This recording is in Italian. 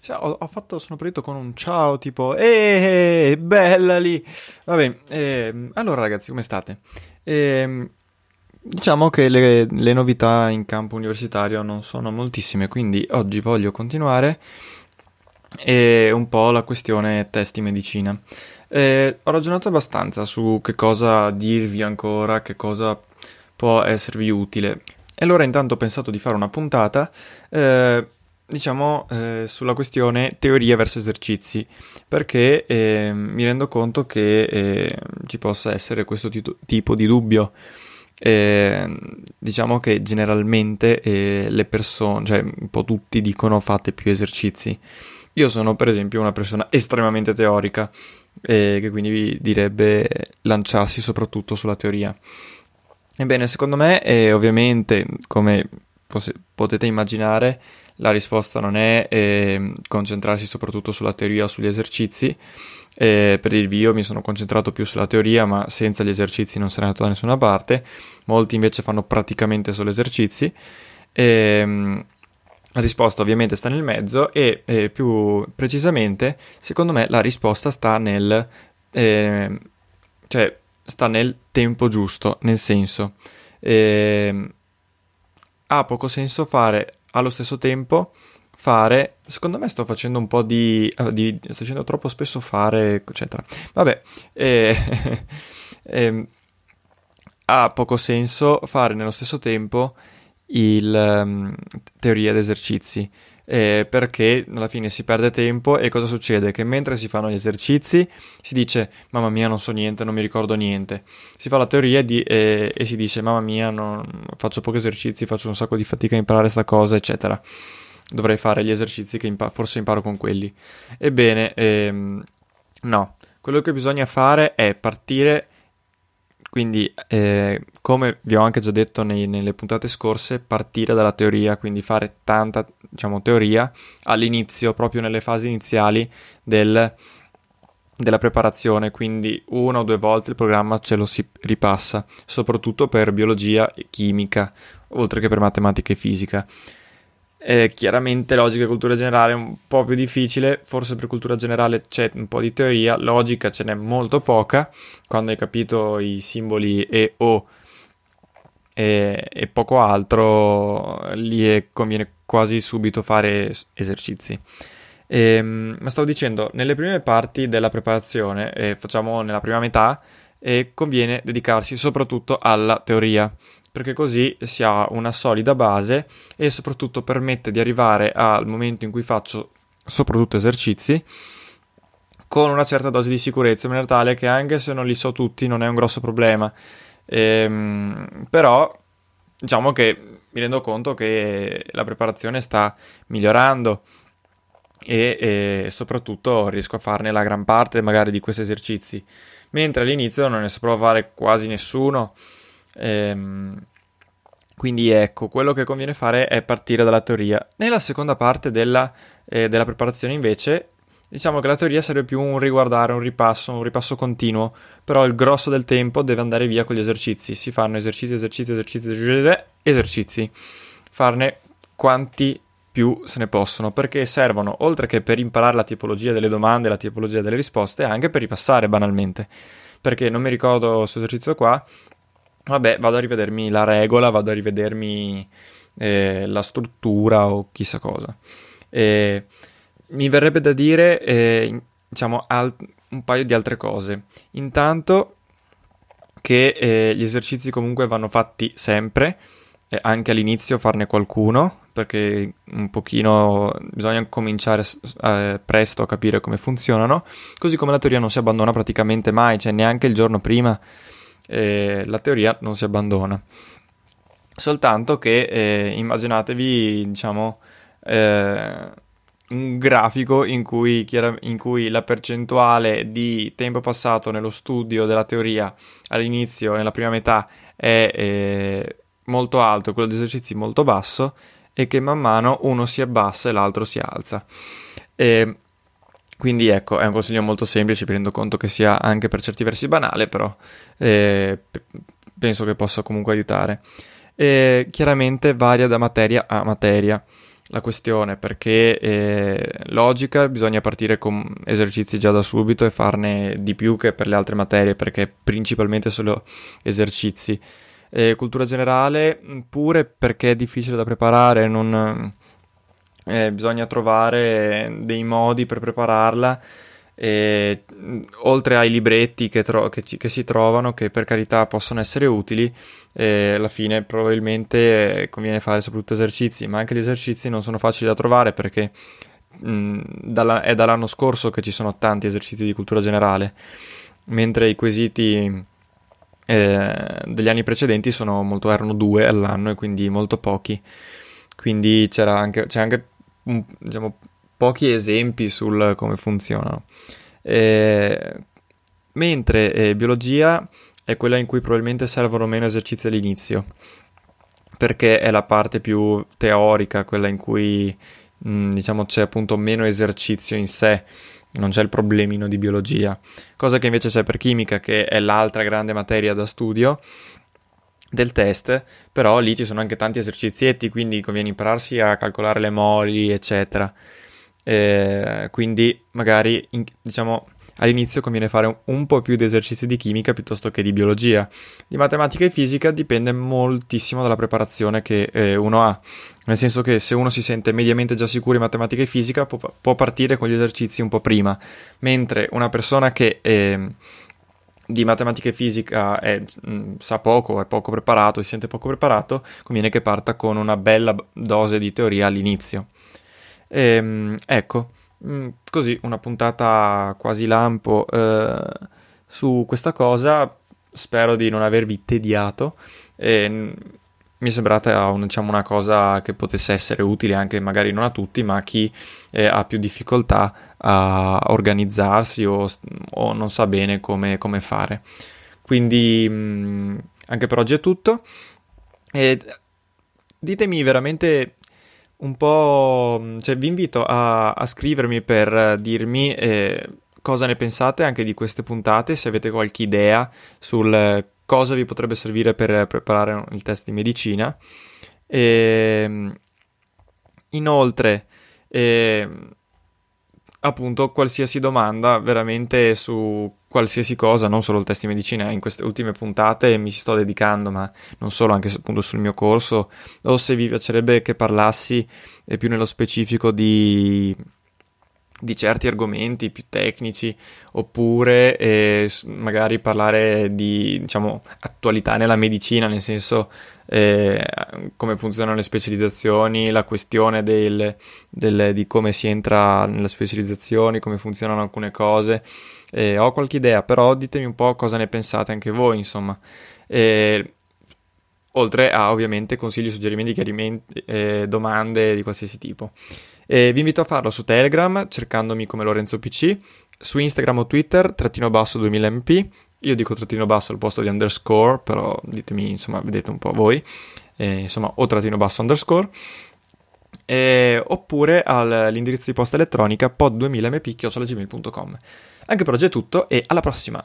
Cioè, ho, ho fatto, sono partito con un ciao tipo, eeeh, bella lì. Vabbè, ehm, allora ragazzi, come state? Ehm, diciamo che le, le novità in campo universitario non sono moltissime, quindi oggi voglio continuare e un po' la questione testi medicina. Eh, ho ragionato abbastanza su che cosa dirvi ancora, che cosa può esservi utile. E allora intanto ho pensato di fare una puntata, eh, diciamo, eh, sulla questione teoria verso esercizi, perché eh, mi rendo conto che eh, ci possa essere questo tito- tipo di dubbio. Eh, diciamo che generalmente eh, le persone, cioè un po' tutti dicono fate più esercizi. Io sono per esempio una persona estremamente teorica, che quindi direbbe lanciarsi soprattutto sulla teoria. Ebbene, secondo me, eh, ovviamente, come potete immaginare, la risposta non è eh, concentrarsi soprattutto sulla teoria o sugli esercizi. Eh, per dirvi, io mi sono concentrato più sulla teoria, ma senza gli esercizi non sarei andato da nessuna parte. Molti invece fanno praticamente solo esercizi. Ehm, la risposta ovviamente sta nel mezzo e eh, più precisamente, secondo me, la risposta sta nel... Eh, cioè, sta nel tempo giusto, nel senso, eh, ha poco senso fare allo stesso tempo fare, secondo me sto facendo un po' di, ah, di sto facendo troppo spesso fare, eccetera. Vabbè, eh, eh, ha poco senso fare nello stesso tempo il um, teoria ed esercizi eh, perché alla fine si perde tempo e cosa succede? Che mentre si fanno gli esercizi si dice mamma mia non so niente, non mi ricordo niente, si fa la teoria di, eh, e si dice mamma mia non, faccio pochi esercizi, faccio un sacco di fatica a imparare questa cosa eccetera, dovrei fare gli esercizi che impa- forse imparo con quelli. Ebbene, ehm, no, quello che bisogna fare è partire quindi, eh, come vi ho anche già detto nei, nelle puntate scorse, partire dalla teoria, quindi fare tanta diciamo, teoria all'inizio, proprio nelle fasi iniziali del, della preparazione, quindi una o due volte il programma ce lo si ripassa, soprattutto per biologia e chimica, oltre che per matematica e fisica. Eh, chiaramente logica e cultura generale è un po' più difficile, forse per cultura generale c'è un po' di teoria, logica ce n'è molto poca, quando hai capito i simboli e o e, e poco altro, lì conviene quasi subito fare esercizi. E, ehm, ma stavo dicendo, nelle prime parti della preparazione, eh, facciamo nella prima metà, eh, conviene dedicarsi soprattutto alla teoria perché così si ha una solida base e soprattutto permette di arrivare al momento in cui faccio soprattutto esercizi con una certa dose di sicurezza, in maniera tale che anche se non li so tutti non è un grosso problema. Ehm, però diciamo che mi rendo conto che la preparazione sta migliorando e, e, soprattutto riesco a farne la gran parte magari di questi esercizi, mentre all'inizio non ne sapevo fare quasi nessuno. Ehm, quindi ecco, quello che conviene fare è partire dalla teoria. Nella seconda parte della, eh, della preparazione invece Diciamo che la teoria serve più un riguardare, un ripasso, un ripasso continuo, però il grosso del tempo deve andare via con gli esercizi. Si fanno esercizi, esercizi, esercizi, esercizi. Farne quanti più se ne possono, perché servono, oltre che per imparare la tipologia delle domande, la tipologia delle risposte, anche per ripassare banalmente. Perché non mi ricordo questo esercizio qua, vabbè, vado a rivedermi la regola, vado a rivedermi eh, la struttura o chissà cosa. E mi verrebbe da dire, eh, diciamo, al- un paio di altre cose. Intanto che eh, gli esercizi comunque vanno fatti sempre, eh, anche all'inizio farne qualcuno, perché un pochino bisogna cominciare eh, presto a capire come funzionano, così come la teoria non si abbandona praticamente mai, cioè neanche il giorno prima eh, la teoria non si abbandona. Soltanto che eh, immaginatevi, diciamo, eh, un grafico in cui, in cui, la percentuale di tempo passato nello studio della teoria all'inizio, nella prima metà, è eh, molto alto, quello di esercizi molto basso, e che man mano uno si abbassa e l'altro si alza. E quindi ecco, è un consiglio molto semplice, mi rendo conto che sia anche per certi versi banale, però eh, penso che possa comunque aiutare. E chiaramente varia da materia a materia la questione perché eh, logica bisogna partire con esercizi già da subito e farne di più che per le altre materie perché principalmente solo esercizi. E cultura generale pure perché è difficile da preparare, non, eh, bisogna trovare dei modi per prepararla e, oltre ai libretti che, tro- che, ci- che, si trovano, che per carità possono essere utili, eh, alla fine probabilmente conviene fare soprattutto esercizi, ma anche gli esercizi non sono facili da trovare perché mh, dalla- è dall'anno scorso che ci sono tanti esercizi di cultura generale, mentre i quesiti eh, degli anni precedenti molto, erano due all'anno e quindi molto pochi. Quindi c'era anche, c'è anche diciamo, pochi esempi sul come funzionano. Eh, mentre eh, biologia è quella in cui probabilmente servono meno esercizi all'inizio, perché è la parte più teorica, quella in cui mh, mm, diciamo c'è appunto meno esercizio in sé, non c'è il problemino di biologia, cosa che invece c'è per chimica, che è l'altra grande materia da studio del test, però lì ci sono anche tanti esercizietti, quindi conviene impararsi a calcolare le moli, eccetera. Eh, quindi magari in, diciamo all'inizio conviene fare un, un, po' più di esercizi di chimica piuttosto che di biologia. Di matematica e fisica dipende moltissimo dalla preparazione che eh, uno ha, nel senso che se uno si sente mediamente già sicuro in matematica e fisica può, può partire con gli esercizi un po' prima, mentre una persona che eh, di matematica e fisica è, mh, mm, sa poco, è poco preparato, si sente poco preparato, conviene che parta con una bella dose di teoria all'inizio. E, ehm, ecco, mm, così una puntata quasi lampo eh, su questa cosa. Spero di non avervi tediato. E, mi è sembrata un, diciamo, una cosa che potesse essere utile anche magari non a tutti, ma a chi eh, ha più difficoltà a organizzarsi o, o non sa bene come, come fare. Quindi mh, mm, anche per oggi è tutto. E ditemi veramente un po'... Mm, cioè vi invito a, a scrivermi per dirmi eh, cosa ne pensate anche di queste puntate, se avete qualche idea sul cosa vi potrebbe servire per preparare il test di medicina. E, ehm, inoltre, eh, appunto, qualsiasi domanda veramente su qualsiasi cosa, non solo il test di medicina, in queste ultime puntate mi sto dedicando, ma non solo, anche appunto sul mio corso, o se vi piacerebbe che parlassi eh, più nello specifico di, di certi argomenti più tecnici, oppure eh, magari parlare di, diciamo, attualità nella medicina, nel senso eh, come funzionano le specializzazioni, la questione del, del, di come si entra nelle specializzazioni, come funzionano alcune cose. Eh, ho qualche idea, però ditemi un po' cosa ne pensate anche voi, insomma. Eh, oltre a ovviamente consigli, suggerimenti, chiarimenti, eh, domande di qualsiasi tipo. vi invito a farlo su Telegram cercandomi come Lorenzo PC, su Instagram o Twitter trattino basso 2000mp io dico trattino basso al posto di underscore, però ditemi, insomma, vedete un po' voi, eh, insomma, o trattino basso underscore, eh, oppure all'indirizzo di posta elettronica pod2000mp.gmail.com. Anche per oggi è tutto e alla prossima!